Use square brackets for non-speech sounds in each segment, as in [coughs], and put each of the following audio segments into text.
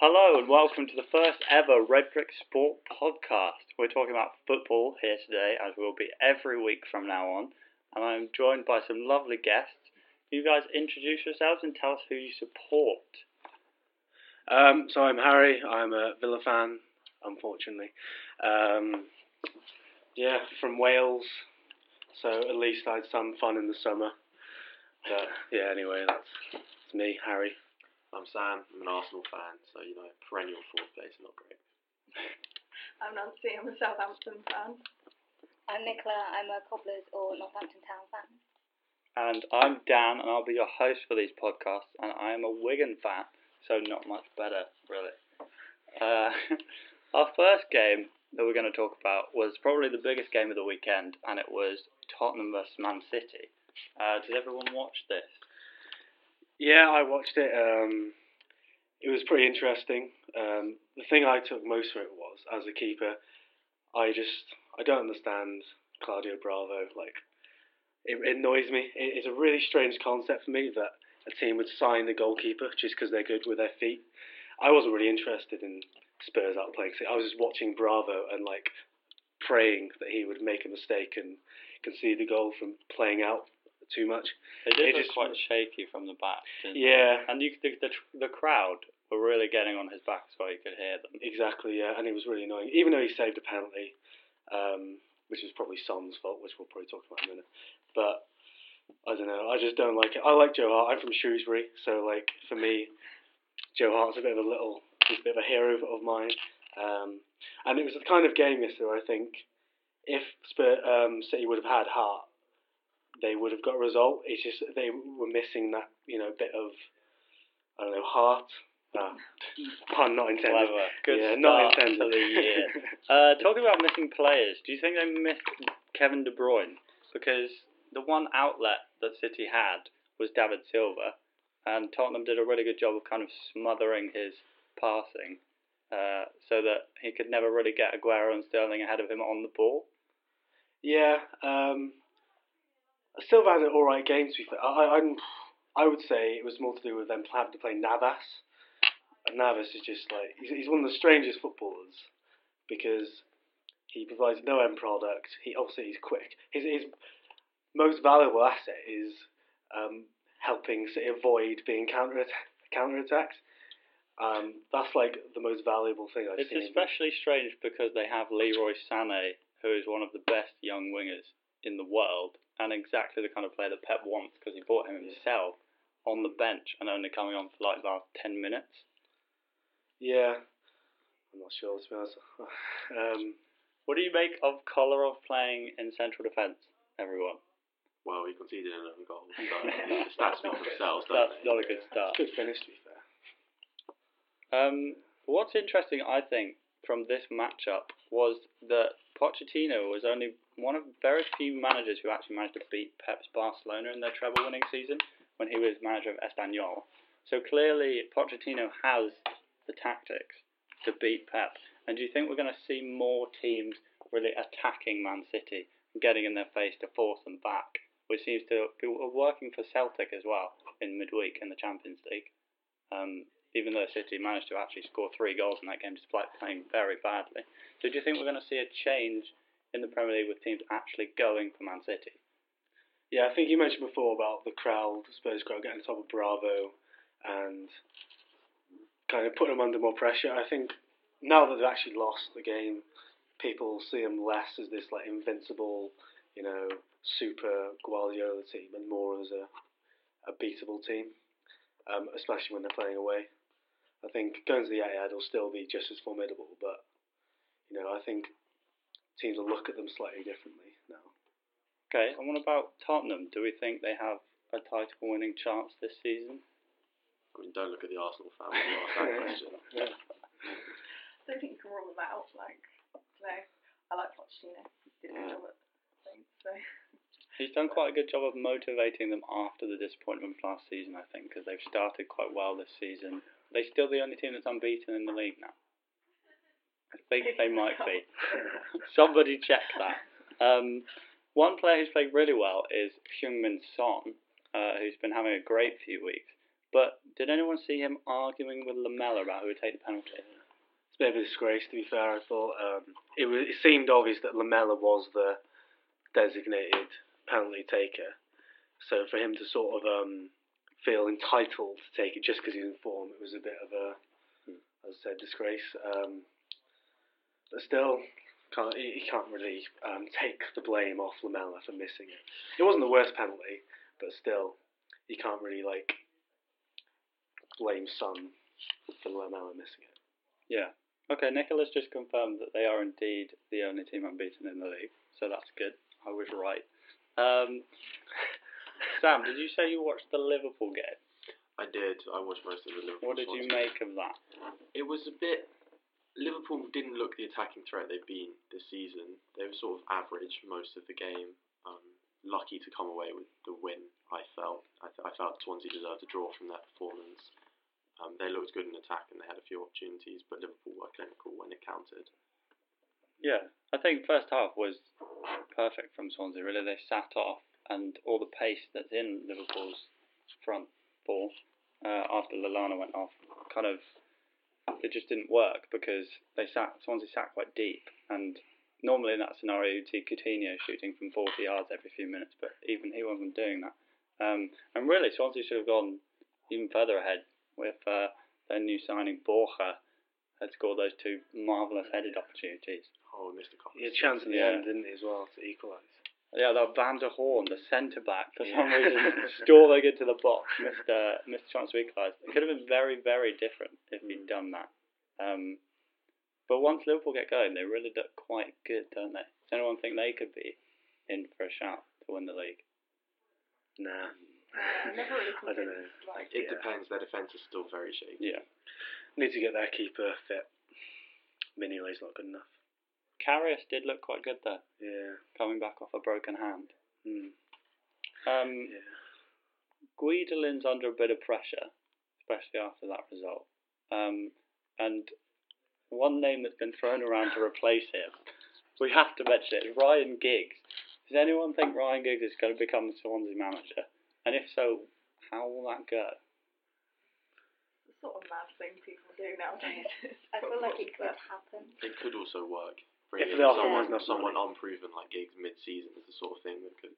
Hello and welcome to the first ever Red Brick Sport podcast. We're talking about football here today, as we'll be every week from now on. And I'm joined by some lovely guests. You guys introduce yourselves and tell us who you support. Um, so I'm Harry. I'm a Villa fan, unfortunately. Um, yeah, from Wales. So at least I had some fun in the summer. But yeah, anyway, that's, that's me, Harry. I'm Sam. I'm an Arsenal fan, so you know, perennial fourth place, not great. [laughs] I'm Nancy, I'm a Southampton fan. I'm Nicola, I'm a Cobblers or Northampton Town fan. And I'm Dan, and I'll be your host for these podcasts. And I am a Wigan fan, so not much better, really. Uh, [laughs] our first game that we're going to talk about was probably the biggest game of the weekend, and it was Tottenham versus Man City. Uh, did everyone watch this? Yeah, I watched it. Um, it was pretty interesting. Um, the thing I took most from it was, as a keeper, I just I don't understand Claudio Bravo. Like, it, it annoys me. It, it's a really strange concept for me that a team would sign the goalkeeper just because they're good with their feet. I wasn't really interested in Spurs outplaying. I was just watching Bravo and like praying that he would make a mistake and concede the goal from playing out too much. It did It look just- quite shaky from the back. Yeah, And you, the, the the crowd were really getting on his back, so you could hear them. exactly. Yeah, and it was really annoying. Even though he saved a penalty, um, which was probably Son's fault, which we'll probably talk about in a minute. But I don't know. I just don't like it. I like Joe Hart. I'm from Shrewsbury, so like for me, Joe Hart's a bit of a little, he's a bit of a hero of mine. Um, and it was the kind of game yesterday. I think if Spur, um, City would have had Hart, they would have got a result. It's just they were missing that you know bit of I don't know heart. [laughs] Uh, pun not intended. Clever. Good yeah, start not intended. to the year. [laughs] Uh, talking about missing players, do you think they missed Kevin De Bruyne? Because the one outlet that City had was David Silva, and Tottenham did a really good job of kind of smothering his passing, uh, so that he could never really get Aguero and Sterling ahead of him on the ball. Yeah, um, Silva had an all right game. To be fair, I, I, I'm, I would say it was more to do with them having to play Navas. And Navas is just like he's, he's one of the strangest footballers because he provides no end product. He obviously he's quick. His his most valuable asset is um, helping City avoid being counter counter attacked. Um, that's like the most valuable thing I've It's seen. especially strange because they have Leroy Sané, who is one of the best young wingers in the world, and exactly the kind of player that Pep wants because he bought him himself on the bench and only coming on for like about 10 minutes. Yeah, I'm not sure to be honest. [sighs] um, What do you make of Kolarov playing in central defence, everyone? Well, he conceded an own goal, [laughs] so the stats speak for themselves, don't That's they? not a good start. good finish to be fair. Um, what's interesting, I think, from this matchup was that Pochettino was only one of very few managers who actually managed to beat Pep's Barcelona in their treble winning season when he was manager of Espanyol. So clearly, Pochettino has the tactics to beat Pep. And do you think we're going to see more teams really attacking Man City, and getting in their face to force them back, which seems to be working for Celtic as well in midweek in the Champions League? Um, even though City managed to actually score three goals in that game despite playing very badly. So do you think we're going to see a change in the Premier League with teams actually going for Man City? Yeah, I think you mentioned before about the crowd, Spurs crowd getting on top of Bravo and kind of putting them under more pressure. I think now that they've actually lost the game, people see them less as this like invincible, you know, super Guardiola team and more as a, a beatable team, um, especially when they're playing away. I think going to the Etihad will still be just as formidable, but you know, I think teams will look at them slightly differently now. Okay, and what about Tottenham? Do we think they have a title winning chance this season? I mean, don't look at the Arsenal fan when you ask that question. Yeah. I don't think you can rule them out. Like, no, I like Pochettino. He did a job at things. So He's done quite a good job of motivating them after the disappointment of last season, I think, because they've started quite well this season. They're still the only team that's unbeaten in the league now. I think they [laughs] might be. [laughs] Somebody check that. Um, one player who's played really well is Heung-Min Son, uh, who's been having a great few weeks. But did anyone see him arguing with Lamela about who would take the penalty? It's a bit of a disgrace, to be fair. I thought um, it was. It seemed obvious that Lamela was the designated penalty taker. So for him to sort of um, feel entitled to take it just because he's in form, it was a bit of a, as I said, disgrace. Um, still, can't he he can't really um, take the blame off Lamela for missing it. It wasn't the worst penalty, but still, you can't really like blame Son for Lamela missing it. Yeah. Okay, Nicholas just confirmed that they are indeed the only team unbeaten in the league, so that's good. I was right. Um, [laughs] Sam, did you say you watched the Liverpool game? I did. I watched most of the Liverpool. What did you Swansea. make of that? It was a bit. Liverpool didn't look the attacking threat they've been this season. They were sort of average most of the game. Um, lucky to come away with the win. I felt. I, th- I felt Swansea deserved a draw from that performance. Um, they looked good in attack and they had a few opportunities, but Liverpool were clinical when it counted. Yeah, I think first half was perfect from Swansea. Really, they sat off, and all the pace that's in Liverpool's front four uh, after Lallana went off, kind of, it just didn't work because they sat Swansea sat quite deep, and normally in that scenario you'd see Coutinho shooting from 40 yards every few minutes, but even he wasn't doing that. Um, and really, Swansea should have gone even further ahead with uh, their new signing Borja had scored those two marvellous headed opportunities. Oh, missed a couple. He had a chance in the Yeah. end, didn't he, as well, to equalise? Yeah, that Van der Hoorn, the centre back, for some Yeah. reason, [laughs] storming into the box, missed uh, missed chance to equalise. It could have been very, very different if he'd done that. Um, but once Liverpool get going, they really look quite good, don't they? Does anyone think they could be in for a shout to win the league? Nah. Really [laughs] I don't know. Like, It Yeah. depends. Their defence is still very shaky. Yeah. Need to get their keeper fit. Mignolet's not good enough. Karius did look quite good there, Yeah. coming back off a broken hand. Mm. Um, Yeah. Guidolin's under a bit of pressure, especially after that result. Um, and one name that's been thrown around to replace him, we have to mention it, is Ryan Giggs. Does anyone think Ryan Giggs is going to become the Swansea manager? And if so, how will that go? the sort of mad thing people do nowadays. [laughs] I feel like it could happen. It could also work. If Bringing they offer someone, him enough someone money. unproven like Giggs mid-season is the sort of thing that could.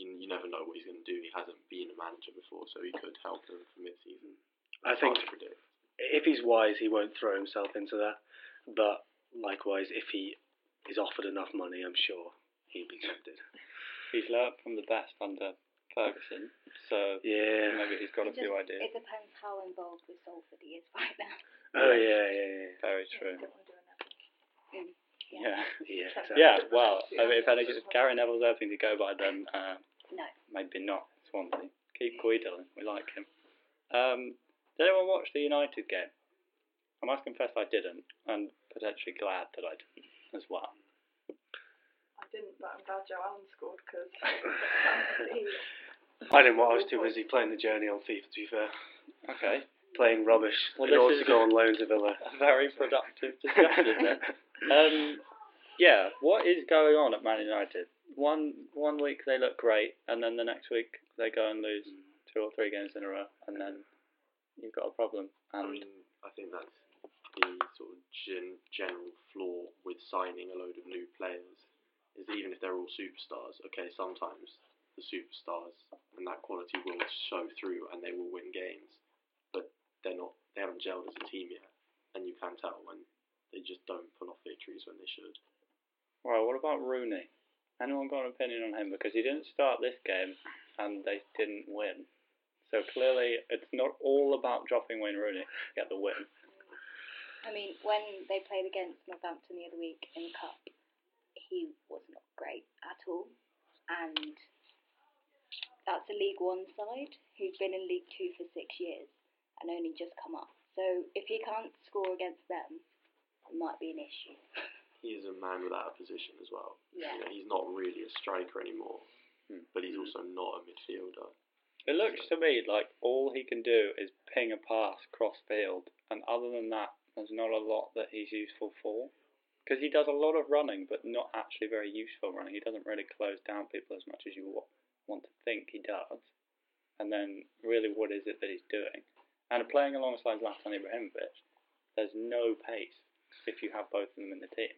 You, you never know what he's going to do. He hasn't been a manager before, so he could help them for mid-season. I think to predict. if he's wise, he won't throw himself into that. But likewise, if he is offered enough money, I'm sure he'd be tempted. He's learnt from the best under Ferguson, so Yeah. maybe he's got a It few ideas. It depends how involved with Salford he is right now. Oh yeah, yeah, yeah. Very Yeah, true. don't want to do a Netflix. Yeah. Yeah, [laughs] Check exactly. Yeah, well, [laughs] I mean, if anything, if Gary Neville's anything to go by, then uh, No. maybe not Swansea. Keep Guidolin, we like him. Um, did anyone watch the United game? I must confess I didn't, and potentially glad that I didn't as well. I didn't, but I'm glad Joe Allen scored because [laughs] I didn't. want- I was too busy playing the journey on FIFA. To be fair, Okay, playing rubbish Well, in this order is- to go on loan to Villa. a very productive discussion then. Um, yeah, what is going on at Man United? One one week they look great, and then the next week they go and lose two or three games in a row, and then you've got a problem. I mean, I think that's the sort of gen- general flaw with signing a load of new players. Is that even if they're all superstars, okay, sometimes the superstars and that quality will show through and they will win games, but they're not. They haven't gelled as a team yet, and you can tell when they just don't pull off victories when they should. Well, what about Rooney? Anyone got an opinion on him? Because he didn't start this game and they didn't win. So clearly, it's not all about dropping Wayne Rooney to get the win. I mean, when they played against Northampton the other week in the Cup, he was not great at all. And that's a League One side who's been in League Two for six years and only just come up. So if he can't score against them, it might be an issue. [laughs] He is a man without a position as well. Yeah. You know, he's not really a striker anymore, Hmm. but he's also not a midfielder. It looks to me like all he can do is ping a pass cross field, and other than that, there's not a lot that he's useful for. Because he does a lot of running, but not actually very useful running. He doesn't really close down people as much as you want to think he does. and then really what is it that he's doing? And playing alongside Zlatan Ibrahimovic, there's no pace if you have both of them in the team.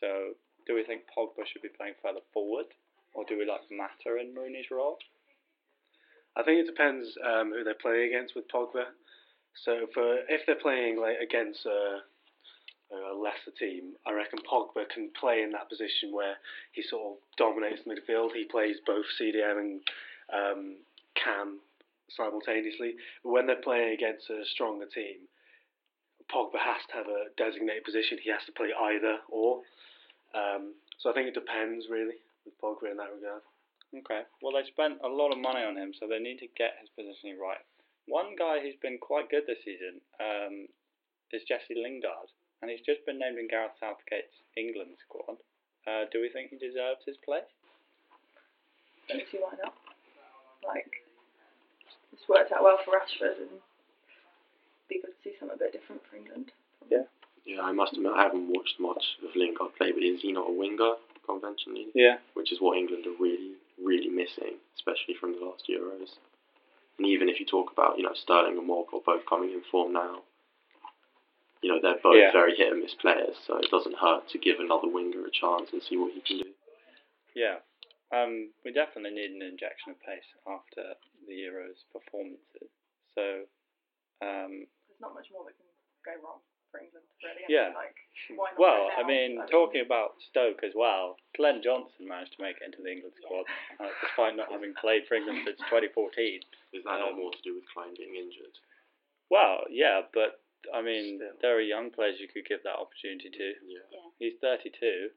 So, do we think Pogba should be playing further forward, or do we like Mata in Rooney's role? I think it depends um, who they're playing against with Pogba. So for if they're playing like against a, a lesser team, I reckon Pogba can play in that position where he sort of dominates midfield. He plays both CDM and um, CAM simultaneously. But when they're playing against a stronger team, Pogba has to have a designated position. He has to play either or. Um, so I think it depends really with Pogba in that regard. Okay. Well, they spent a lot of money on him, so they need to get his positioning right. One guy who's been quite good this season um, is Jesse Lingard, and he's just been named in Gareth Southgate's England squad. Uh, do we think he deserves his place? Don't see why not. Like, it's worked out well for Rashford and be good to see something a bit different for England. Yeah. Yeah, I must admit I haven't watched much of Lingard play, but is he not a winger conventionally? Yeah. Which is what England are really, really missing, especially from the last Euros. And even if you talk about, you know, Sterling and Walcott both coming in form now, you know, they're both Yeah. very hit and miss players, so it doesn't hurt to give another winger a chance and see what he can do. Yeah. Um, we definitely need an injection of pace after the Euros performances. So, um, There's not much more that can go wrong for England, really. I Yeah. mean, like, why not well, I now? mean, talking about Stoke as well, Glenn Johnson managed to make it into the England squad, uh, despite not having played for England since 2014. Is that not Um, more to do with Klein being injured? Well, yeah, but I mean, Still. there are young players you could give that opportunity to. Yeah. He's 32.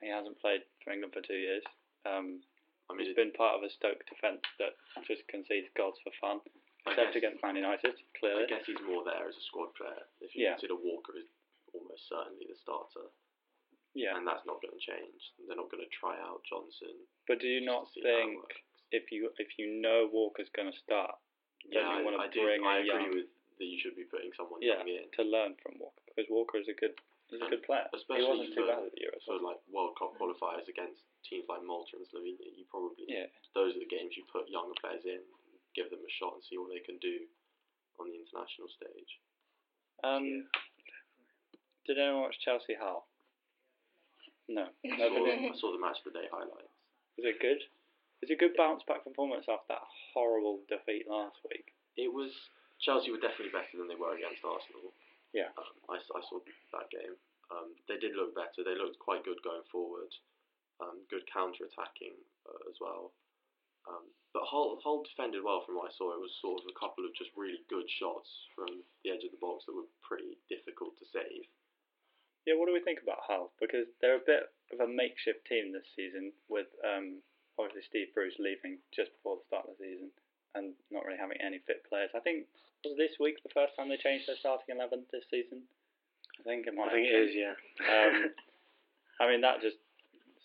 He hasn't played for England for two years. Um, I mean, he's it, been part of a Stoke defence that just concedes goals for fun, I except against Man United, clearly. I guess he's more there as a squad player. If you Yeah. consider Walker is almost certainly the starter, Yeah, and that's not going to change. They're not going to try out Johnson. but do you not to see how it think if you if you know Walker's going to start, Yeah, I, want I to do. bring I agree with that. You should be putting someone yeah young in. to learn from Walker because Walker is a good he's a good player. He especially wasn't too bad at the Euros. So like World Cup qualifiers against teams like Malta and Slovenia, you probably Yeah, those are the games you put younger players in, give them a shot and see what they can do on the international stage. Um, did anyone watch Chelsea Hull? No. [laughs] I saw, I saw the match of the day highlights. Was it good? Was it a good bounce back performance after that horrible defeat last week? It was Chelsea were definitely better than they were against Arsenal. Yeah. Um, I, s- I saw that game. Um, they did look better. They looked quite good going forward. Um, good counter attacking uh, as well. Um, but Hull, Hull defended well from what I saw. It was sort of a couple of just really good shots from the edge of the box that were pretty difficult to save. Yeah, what do we think about Hull? Because they're a bit of a makeshift team this season, with um, obviously Steve Bruce leaving just before the start of the season and not really having any fit players. I think was this week the first time they changed their starting eleven this season. I think it might. I think have it been. is, yeah. Um, [laughs] I mean, that just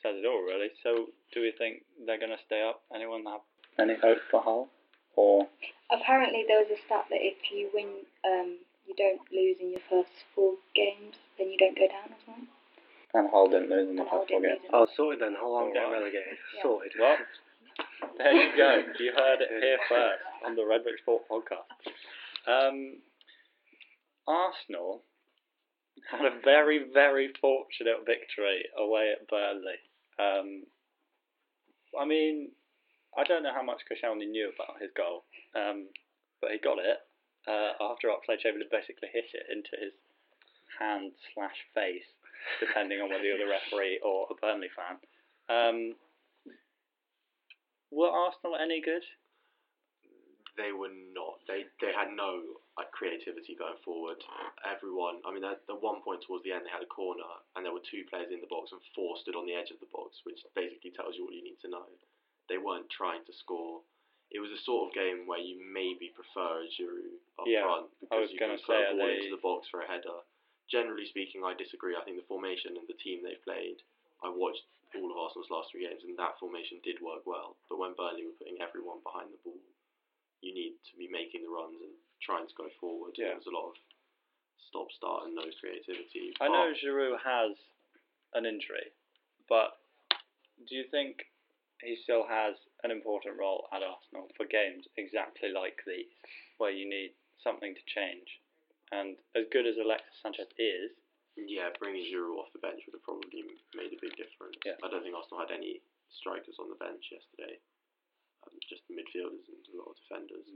says it all, really. So, do we think they're going to stay up? Anyone have any hope for Hull? Or Apparently, there was a stat that if you win, um, you don't lose in your first four games, then you don't go down or something. and Hull didn't lose in the first four games. lose in- Oh, sorted then. How long Alright. get relegated? Yeah. Sorted. Well, [laughs] there you go. You heard it here [laughs] first on the Red Brick Sport podcast. Um, Arsenal had a very, very fortunate victory away at Burnley. Um, I mean, I don't know how much Koscielny knew about his goal, um, but he got it uh, after Oxlade-Chamberlain basically hit it into his hand slash face, depending on whether you're the referee or a Burnley fan. Um, were Arsenal any good? They were not. They they had no like creativity going forward. Everyone, I mean, at, at one point towards the end, they had a corner and there were two players in the box and four stood on the edge of the box, which basically tells you all you need to know. They weren't trying to score. It was a sort of game where you maybe prefer a Giroud up Yeah, front because you can say, a ball they- into the box for a header. Generally speaking, I disagree. I think the formation and the team they've played. I watched all of Arsenal's last three games, and that formation did work well. But when Burnley were putting everyone behind the ball, you need to be making the runs and trying to go forward. Yeah. There was a lot of stop start and no creativity. I know Giroud has an injury, but do you think he still has an important role at Arsenal for games exactly like these, where you need something to change. And as good as Alexis Sanchez is, Yeah, bringing Giroud off the bench would have probably made a big difference. Yeah. I don't think Arsenal had any strikers on the bench yesterday. Just midfielders and a lot of defenders.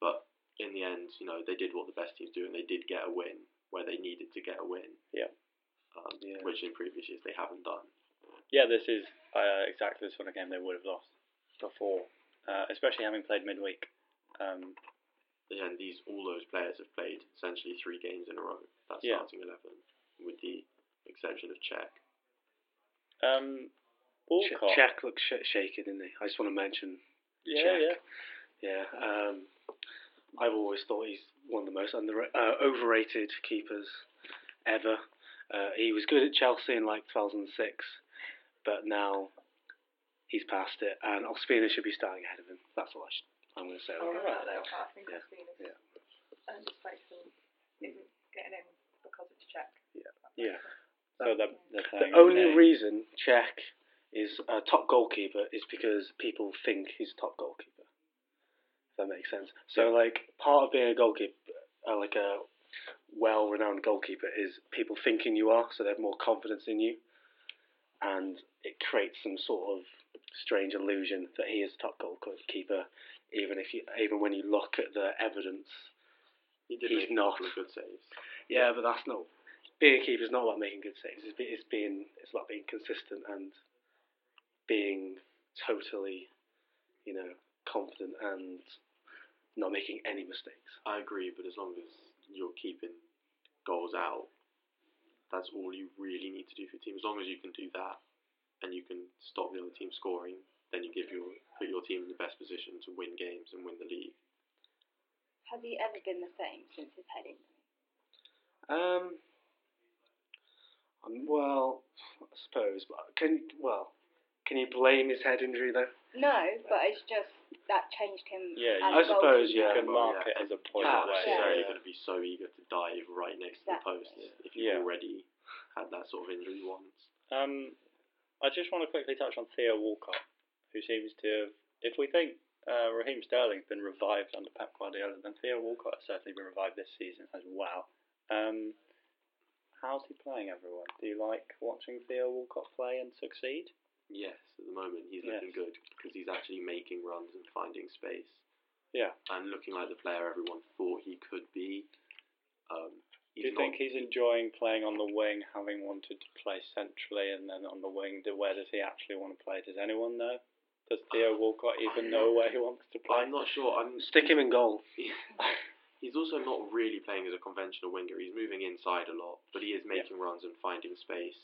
But in the end, you know, they did what the best teams do, and they did get a win where they needed to get a win. Yeah. Um, Yeah. Which in previous years they haven't done. yeah, this is uh, exactly the sort of game they would have lost before, uh, especially having played midweek. Um, And these all those players have played essentially three games in a row. That Yeah. starting eleven, with the exception of Cech. um, Ch- Cech looks sh- shaky, didn't he? I just want to mention. Yeah, Cech. yeah. Yeah. Um, I've always thought he's one of the most under uh, overrated keepers ever. Uh, he was good at Chelsea in like 2006, but now he's past it, and Ospina should be starting ahead of him. That's all I should, I'm going to say. I'll about that. that. I think Yeah. Ospina's Yeah. earned his isn't getting in because it's Cech. Yeah. So they're, they're The only today. reason Cech is a top goalkeeper is because people think he's a top goalkeeper. If that makes sense. So, like, part of being a goalkeeper, uh, like a well-renowned goalkeeper, is people thinking you are, so they have more confidence in you, and it creates some sort of strange illusion that he is a top goalkeeper, even if you, even when you look at the evidence. He did He's not. good saves. Yeah, but that's not being a keeper is not about making good saves. It's being it's about being consistent and being totally, you know, confident and not making any mistakes. I agree, but as long as you're keeping goals out, that's all you really need to do for your team. As long as you can do that, and you can stop the other team scoring, then you give your put your team in the best position to win games and win the league. Has he ever been the same since his head injury? Um, um, well, I suppose, but can well, can you blame his head injury though? No, but it's just that changed him. Yeah, as I a suppose, goalkeeper. yeah. You can Well, mark yeah, it as a point Ah, You're not away. necessarily yeah. going to be so eager to dive right next to the post Exactly. if you've Yeah. already had that sort of injury once. Um, I just want to quickly touch on Theo Walcott, who seems to have, if we think uh, Raheem Sterling's been revived under Pep Guardiola, then Theo Walcott has certainly been revived this season as well. Um, how's he playing, everyone? Do you like watching Theo Walcott play and succeed? Yes, at the moment he's Yes. looking good because he's actually making runs and finding space Yeah. and looking like the player everyone thought he could be. Um, Do he's you not, think he's enjoying playing on the wing, having wanted to play centrally and then on the wing? Where does he actually want to play? Does anyone know? Does Theo Walcott even know where he wants to play? I'm not sure. I'm Stick him in goal. [laughs] He's also not really playing as a conventional winger. He's moving inside a lot, but he is making runs and finding space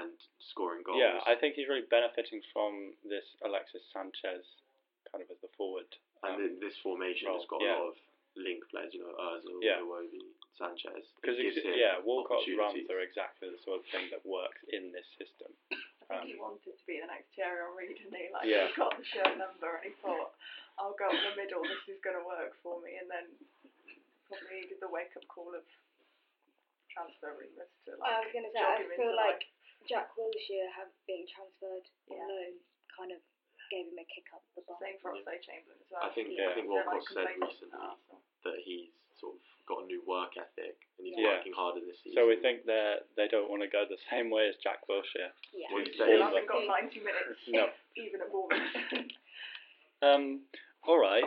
and scoring goals. Yeah, I think he's really benefiting from this Alexis Sanchez kind of as the forward. and Um, this formation has got yeah. a lot of link players. You know, Özil, Yeah. Iwobi, Sanchez. Because gives him yeah, Walcott's runs are exactly the sort of thing that works in this system. [coughs] I think he wanted to be the next Thierry Henry, didn't he? Like Yeah. he got the shirt number and he thought, I'll go up the middle, this is going to work for me. And then probably needed the wake up call of transfer rumours to like I was going to say, jog I him feel into like life. Jack Wilshere have been transferred on Yeah. loan kind of gave him a kick up the bum. Same for Oxlade Chamberlain as well. I think Yeah. I think Walcott like, said recently that he's sort of got a new work ethic and he's Yeah. working harder this season. So we think they they don't want to go the same way as Jack Wilshere. Yeah. Well, you Still say- hasn't got 90 minutes, No. [laughs] even at Bournemouth. Um, all right.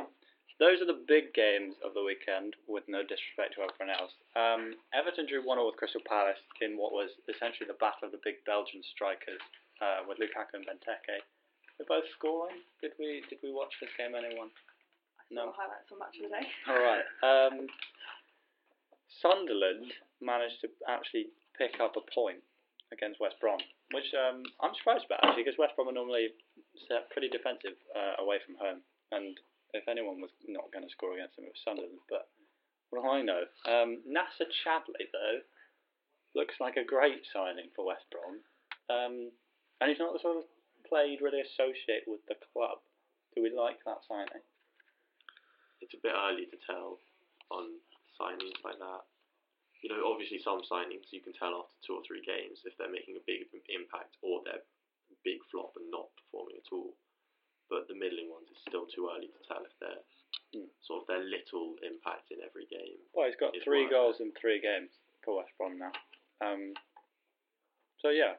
Those are the big games of the weekend, with no disrespect to everyone else. Um, Everton drew 1 0 with Crystal Palace in what was essentially the battle of the big Belgian strikers, uh, with Lukaku and Benteke. They're both scoring. Did we did we watch this game, anyone? No. highlights on Match of the Day. [laughs] All right. Um, Sunderland managed to actually pick up a point against West Brom, which um, I'm surprised about actually, because West Brom are normally set pretty defensive uh, away from home, and if anyone was not going to score against them, it was Sunderland. But what do I know? Um, Nacer Chadli though looks like a great signing for West Brom, um, and he's not the sort of player you'd really associate with the club. Do we like that signing? it's a bit early to tell on signings like that. You know, obviously some signings you can tell after two or three games if they're making a big impact or they're big flop and not performing at all. But the middling ones it's still too early to tell if they're Hmm. sort of their little impact in every game. Well, he's got three worth goals in three games for West Brom now. Um, so yeah,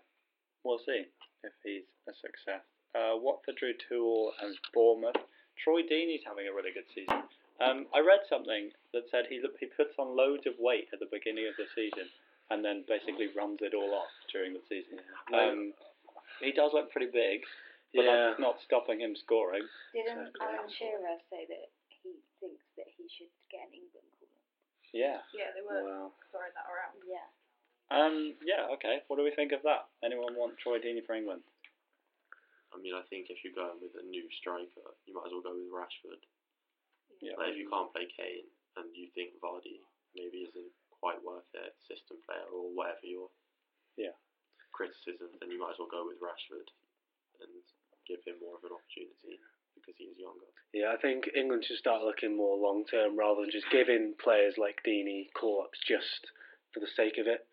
we'll see if he's a success. Uh, Watford drew two all and Bournemouth. Troy Deeney's having a really good season. Um, I read something that said he he puts on loads of weight at the beginning of the season and then basically runs it all off during the season. Um, he does look pretty big, but yeah. that's not stopping him scoring. Didn't Exactly. Alan Shearer say that he thinks that he should get an England call up? Yeah. Yeah, they were Wow. throwing that around. Yeah. Um, yeah. Okay. What do we think of that? Anyone want Troy Deeney for England? I mean, I think if you're going with a new striker, you might as well go with Rashford. Yeah. Like if you can't play Kane and you think Vardy maybe isn't quite worth it, system player or whatever your Yeah. criticism, then you might as well go with Rashford and give him more of an opportunity because he's younger. Yeah, I think England should start looking more long term rather than just giving players like Deeney call ups just for the sake of it.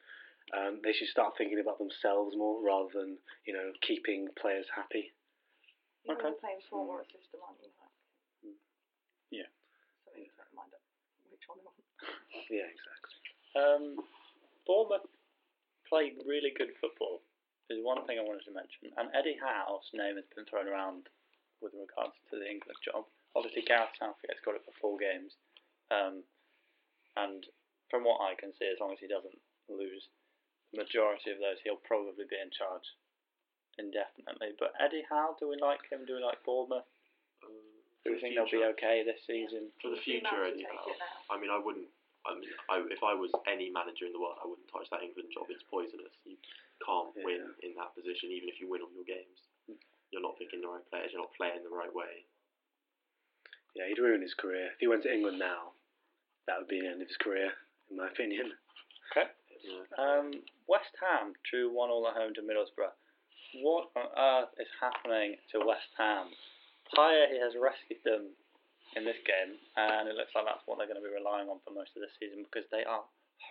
Um, they should start thinking about themselves more rather than you know keeping players happy. You're Okay. either playing form or a system, aren't you? Like, Yeah. So they need to make mind which one they want. Yeah, exactly. Um, Bournemouth played really good football. Is one thing I wanted to mention. And Eddie Howe's name has been thrown around with regards to the England job. Obviously, Gareth Southgate's got it for four games, um, and from what I can see, as long as he doesn't lose the majority of those, he'll probably be in charge indefinitely. But Eddie Howe, do we like him? Do we like Bournemouth? Um, Do we for the think they'll be okay this season? For the future, allowed to anyhow. take it now. I mean, I wouldn't. I mean, I, if I was any manager in the world, I wouldn't touch that England job. It's poisonous. You can't Yeah. win in that position, even if you win all your games. You're not picking the right players. You're not playing the right way. Yeah, he'd ruin his career if he went to England now. That would be the end of his career, in my opinion. Okay. You know? Um, West Ham drew one all at home to Middlesbrough. What on earth is happening to West Ham? Payet has rescued them in this game, and it looks like that's what they're going to be relying on for most of the season because they are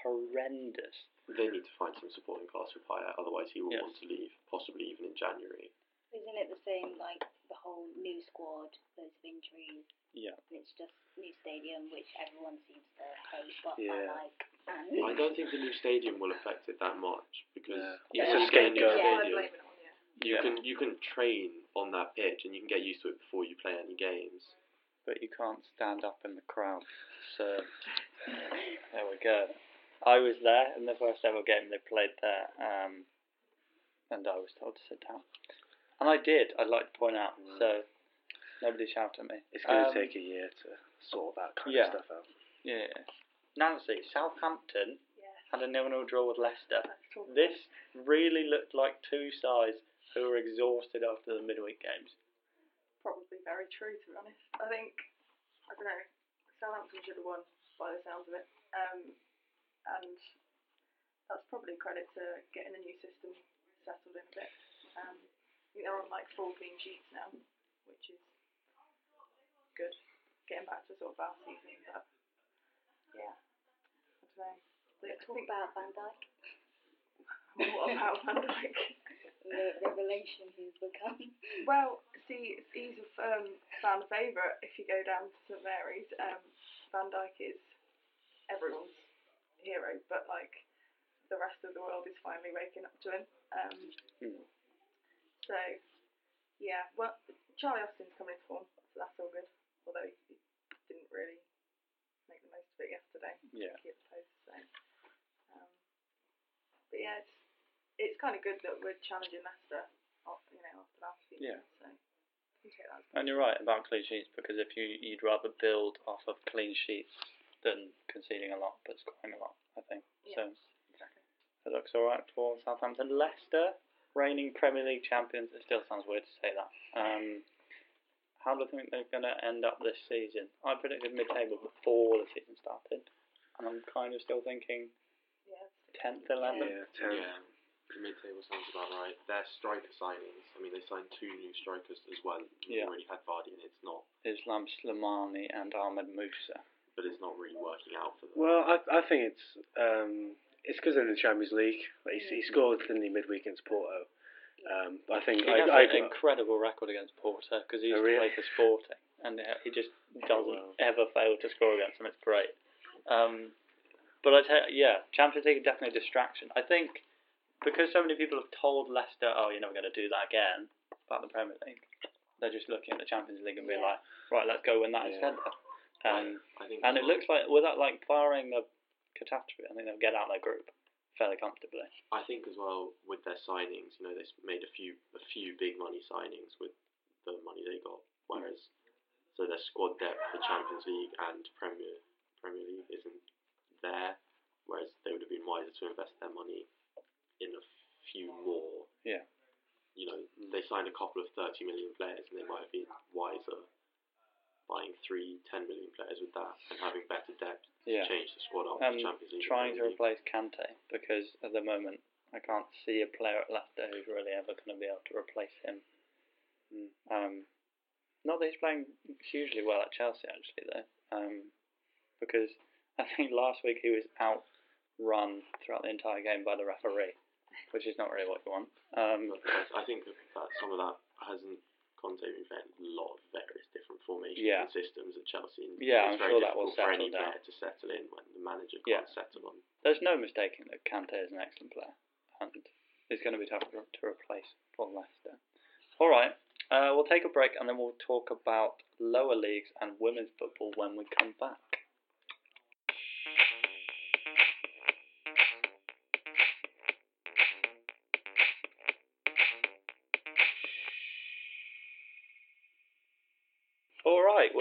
horrendous. They need to find some supporting cast for Payet, otherwise he will Yes. want to leave, possibly even in January. Isn't it the same like the whole new squad, loads of injuries, Yeah. it's just new stadium which everyone seems to hate but Yeah. I like and I don't think the new stadium will affect it that much because Yeah. even It's a you get a scapegoat. Yeah, I stadium, blame it on you. you Yeah. can you can train on that pitch and you can get used to it before you play any games. But you can't stand up in the crowd. So, there we go. I was there in the first ever game they played there, um, and I was told to sit down. And I did, I'd like to point out, so nobody shout at me. It's going to Um, take a year to sort that kind yeah. of stuff out. Yeah. Nancy, Southampton Yeah. had a nil-nil draw with Leicester. Let's talk about This really looked like two sides who were exhausted after the midweek games. Probably very true to be honest. I think I don't know. Southampton should have won by the sounds of it, um, and that's probably credit to getting the new system settled in a bit. Um, I think they're on like four clean sheets now, which is good. Getting back to sort of our season, but yeah, I don't know. I talk think- about Van Dijk. [laughs] what about Van Dijk? The revelation he's become. [laughs] Well, see, he's a um, fan favourite if you go down to St Mary's. Um, Van Dijk is everyone's hero, but like the rest of the world is finally waking up to him. Um, Hmm. So, yeah, well, Charlie Austin's coming into form, so that's all good. Although he didn't really make the most of it yesterday. Yeah. He hit the post, so. Um, but yeah, it's it's kind of good that we're challenging Leicester, off, you know, after last season. Yeah. So, you take that as And you're right about clean sheets because if you you'd rather build off of clean sheets than conceding a lot but scoring a lot, I think. Yeah. So exactly. it looks all right for Southampton. Leicester, reigning Premier League champions. It still sounds weird to say that. Um, how do you think they're going to end up this season? I predicted mid-table before the season started, and I'm kind of still thinking Yeah. 10th, 11th. Yeah, ten. Yeah, the mid-table sounds about right. Their striker signings, I mean, they signed two new strikers as well. We Yeah. already had Vardy, and it's not, Islam Slimani and Ahmed Musa. but it's not really working out for them. Well, I I think it's um it's because in the Champions League. Like he, he scored didn't he midweek against Porto, Um, but I think He I, has I, an incredible record against Porto because he Oh, used really? to play for Sporting, and uh, he just doesn't wow. ever fail to score against them. It's great. Um, but I tell you, yeah, Champions League is definitely a distraction. I think because so many people have told Leicester, "Oh, you're never going to do that again," about the Premier League, they're just looking at the Champions League and being Yeah. like, "Right, let's go win that Yeah. instead." Um, I think and it looks like without like barring a catastrophe, I think they'll get out of their group fairly comfortably. I think as well with their signings, you know, they made a few a few big money signings with the money they got, whereas so their squad depth for Champions League and Premier Premier League isn't there, whereas they would have been wiser to invest their money in a few more. Yeah. You know, they signed a couple of 30 million players, and they might have been wiser buying three 10 million players with that and having better depth Yeah. to change the squad up Um, Champions League. and trying to replace Kante because at the moment I can't see a player at Leicester who's really ever going to be able to replace him. Mm. Um, not that he's playing hugely well at Chelsea actually though, um, because I think last week he was outrun throughout the entire game by the referee, which is not really what you want. Um, I think that, some of that hasn't Conte been playing a lot of various different formations Yeah. and systems at Chelsea. And Yeah, it's I'm very sure that will difficult for any down. player to settle in when the manager can't settle on. there's no mistaking that Kante is an excellent player, and it's going to be tough to, to replace for Leicester. All right, uh, we'll take a break and then we'll talk about lower leagues and women's football when we come back.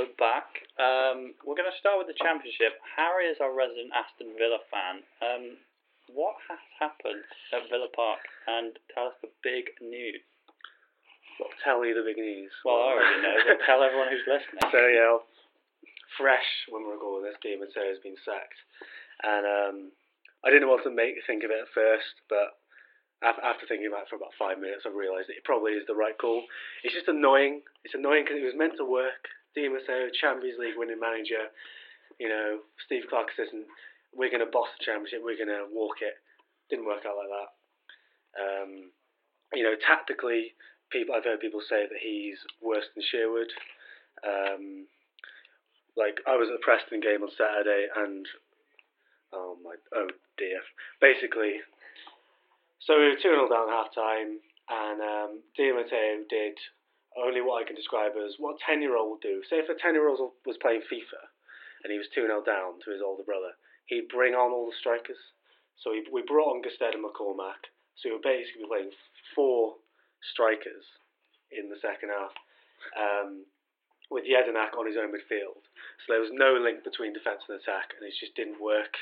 We're back. Um, we're going to start with the championship. Harry is our resident Aston Villa fan. Um, what has happened at Villa Park? And tell us the big news. well, tell you the big news. Well, I already know, but tell everyone who's listening. [laughs] So yeah, fresh when we're recording this, Matteo has been sacked, and um, I didn't want to make think of it at first, but after thinking about it for about five minutes, I realised that it probably is the right call. It's just annoying. It's annoying because it was meant to work. Di Matteo, Champions League winning manager, you know, Steve Clarke assistant. We're going to boss the championship. We're going to walk it. Didn't work out like that. Um, you know, tactically, people I've heard people say that he's worse than Sherwood. Um, like I was at the Preston game on Saturday, and oh my, oh dear. Basically, so we were two 0 down at half time, and um, Di Matteo did only what I can describe as what a ten year old would do. Say if a ten year old was playing FIFA, and he was two 0 down to his older brother, he'd bring on all the strikers. So he, we brought on Gestede and McCormack. So we were basically playing four strikers in the second half. Um, with Jedinak on his own midfield. So there was no link between defence and attack, and it just didn't work.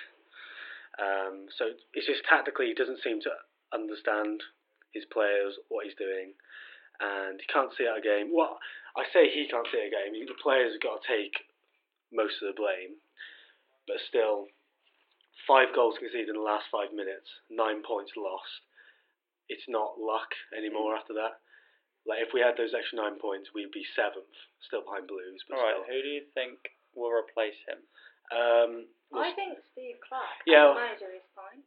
Um, so it's just tactically, he doesn't seem to understand his players, what he's doing, and he can't see out a game. Well, I say he can't see out a game. The players have got to take most of the blame, but still, five goals conceded in the last five minutes, nine points lost. It's not luck anymore after that. Like if we had those extra nine points, we'd be seventh, still behind Blues. But All right, still. who do you think will replace him? Um, I think Steve Clarke, Yeah. as manager, is fine.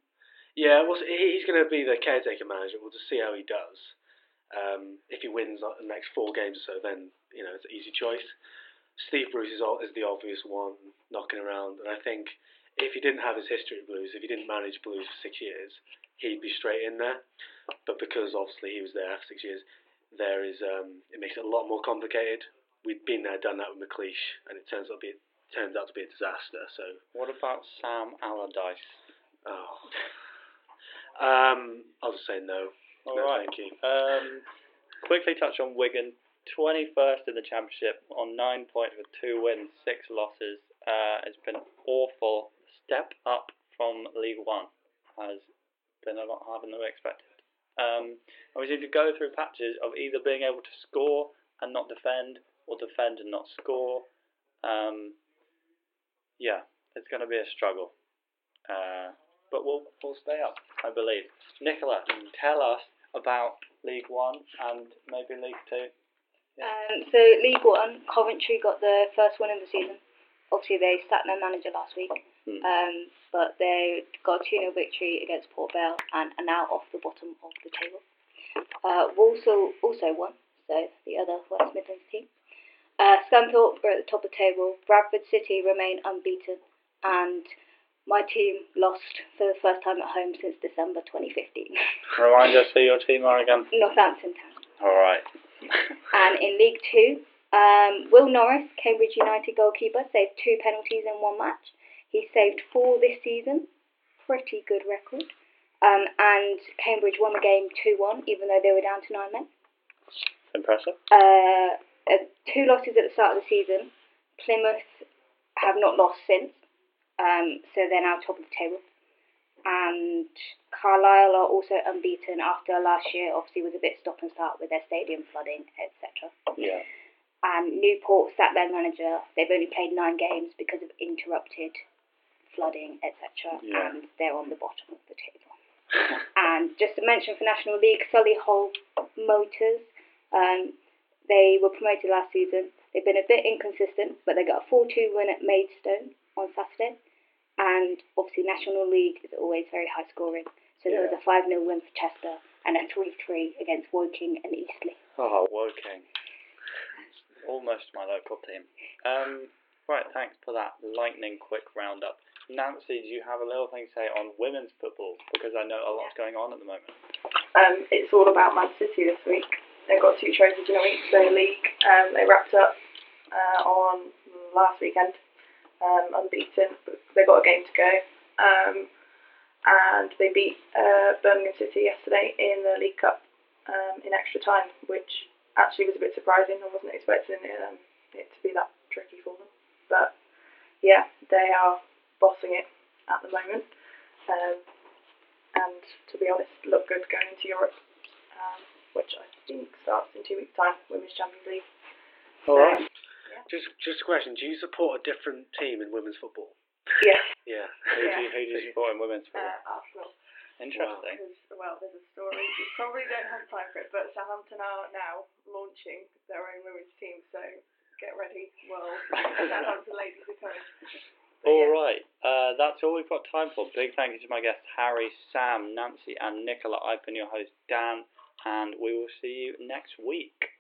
yeah, well, he's going to be the caretaker manager. We'll just see how he does. Um, if he wins the next four games or so, then you know it's an easy choice. Steve Bruce is, is the obvious one knocking around, and I think if he didn't have his history at Blues, if he didn't manage Blues for six years, he'd be straight in there. But because obviously he was there for six years, there is um, it makes it a lot more complicated. We'd been there, done that with McLeish, and it turns out to be turns out to be a disaster. So What about Sam Allardyce? Oh. [laughs] Um, I'll just say no. All no, right. thank you. Um, quickly touch on Wigan. 21st in the Championship on nine points with two wins, six losses. Uh, it's been awful. Step up from League One has been a lot harder than we expected. Um, and we seem to go through patches of either being able to score and not defend, or defend and not score. Um, yeah, it's going to be a struggle. Uh, but we'll we'll stay up, I believe. Nicola, tell us about League One and maybe League Two. Um, so League One, Coventry got the first win of the season. Obviously, they sacked their manager last week, Hmm. um, but they got a 2 0 victory against Port Vale and are now off the bottom of the table. Uh, Walsall also won, so the other West Midlands team. Uh, Scunthorpe are at the top of the table. Bradford City remain unbeaten, and my team lost for the first time at home since December 2015. [laughs] Remind us who your team are again. Northampton Town. All right. [laughs] And in League Two, um, Will Norris, Cambridge United goalkeeper, saved two penalties in one match. He saved four this season. Pretty good record. Um, and Cambridge won the game 2 1, even though they were down to nine men. Impressive. Uh, uh, two losses at the start of the season. Plymouth have not lost since, um, so they're now top of the table. And Carlisle are also unbeaten after last year, obviously, was a bit stop and start with their stadium flooding, etc. Yeah. And Newport sat their manager. They've only played nine games because of interrupted flooding, etc. Yeah. And they're on the bottom of the table. And just to mention for National League, Sully Solihull Moors, um, they were promoted last season. They've been a bit inconsistent, but they got a 4 2 win at Maidstone on Saturday. And obviously, National League is always very high scoring. So there was a 5 0 win for Chester and a 3 3 against Woking and Eastleigh. Oh, Woking. Almost my local team. Um, right, thanks for that lightning quick roundup. Nancy, do you have a little thing to say on women's football? Because I know a lot's going on at the moment. Um, it's all about Man City this week. They've got two trophies in a week, so league. Um, they wrapped up uh, on last weekend, um, unbeaten. But they got a game to go, um, and they beat uh, Birmingham City yesterday in the League Cup um, in extra time, which actually was a bit surprising. I wasn't expecting it, um, it to be that tricky for them. But yeah, they are bossing it at the moment, um, and to be honest, look good going into Europe um, which I think starts in two weeks' time, Women's Champions League. All right. Just just a question. Do you support a different team in women's football? Yeah, Yeah. Who do you, who do you support in women's football? uh, Arsenal. Interesting. Because, well, there's a story. You probably don't have time for it, but Southampton are now launching their own women's team, so get ready, world. [laughs] Southampton ladies are coming. But All yeah. right, uh, that's all we've got time for. Big thank you to my guests Harry, Sam, Nancy, and Nicola. I've been your host, Dan, and we will see you next week.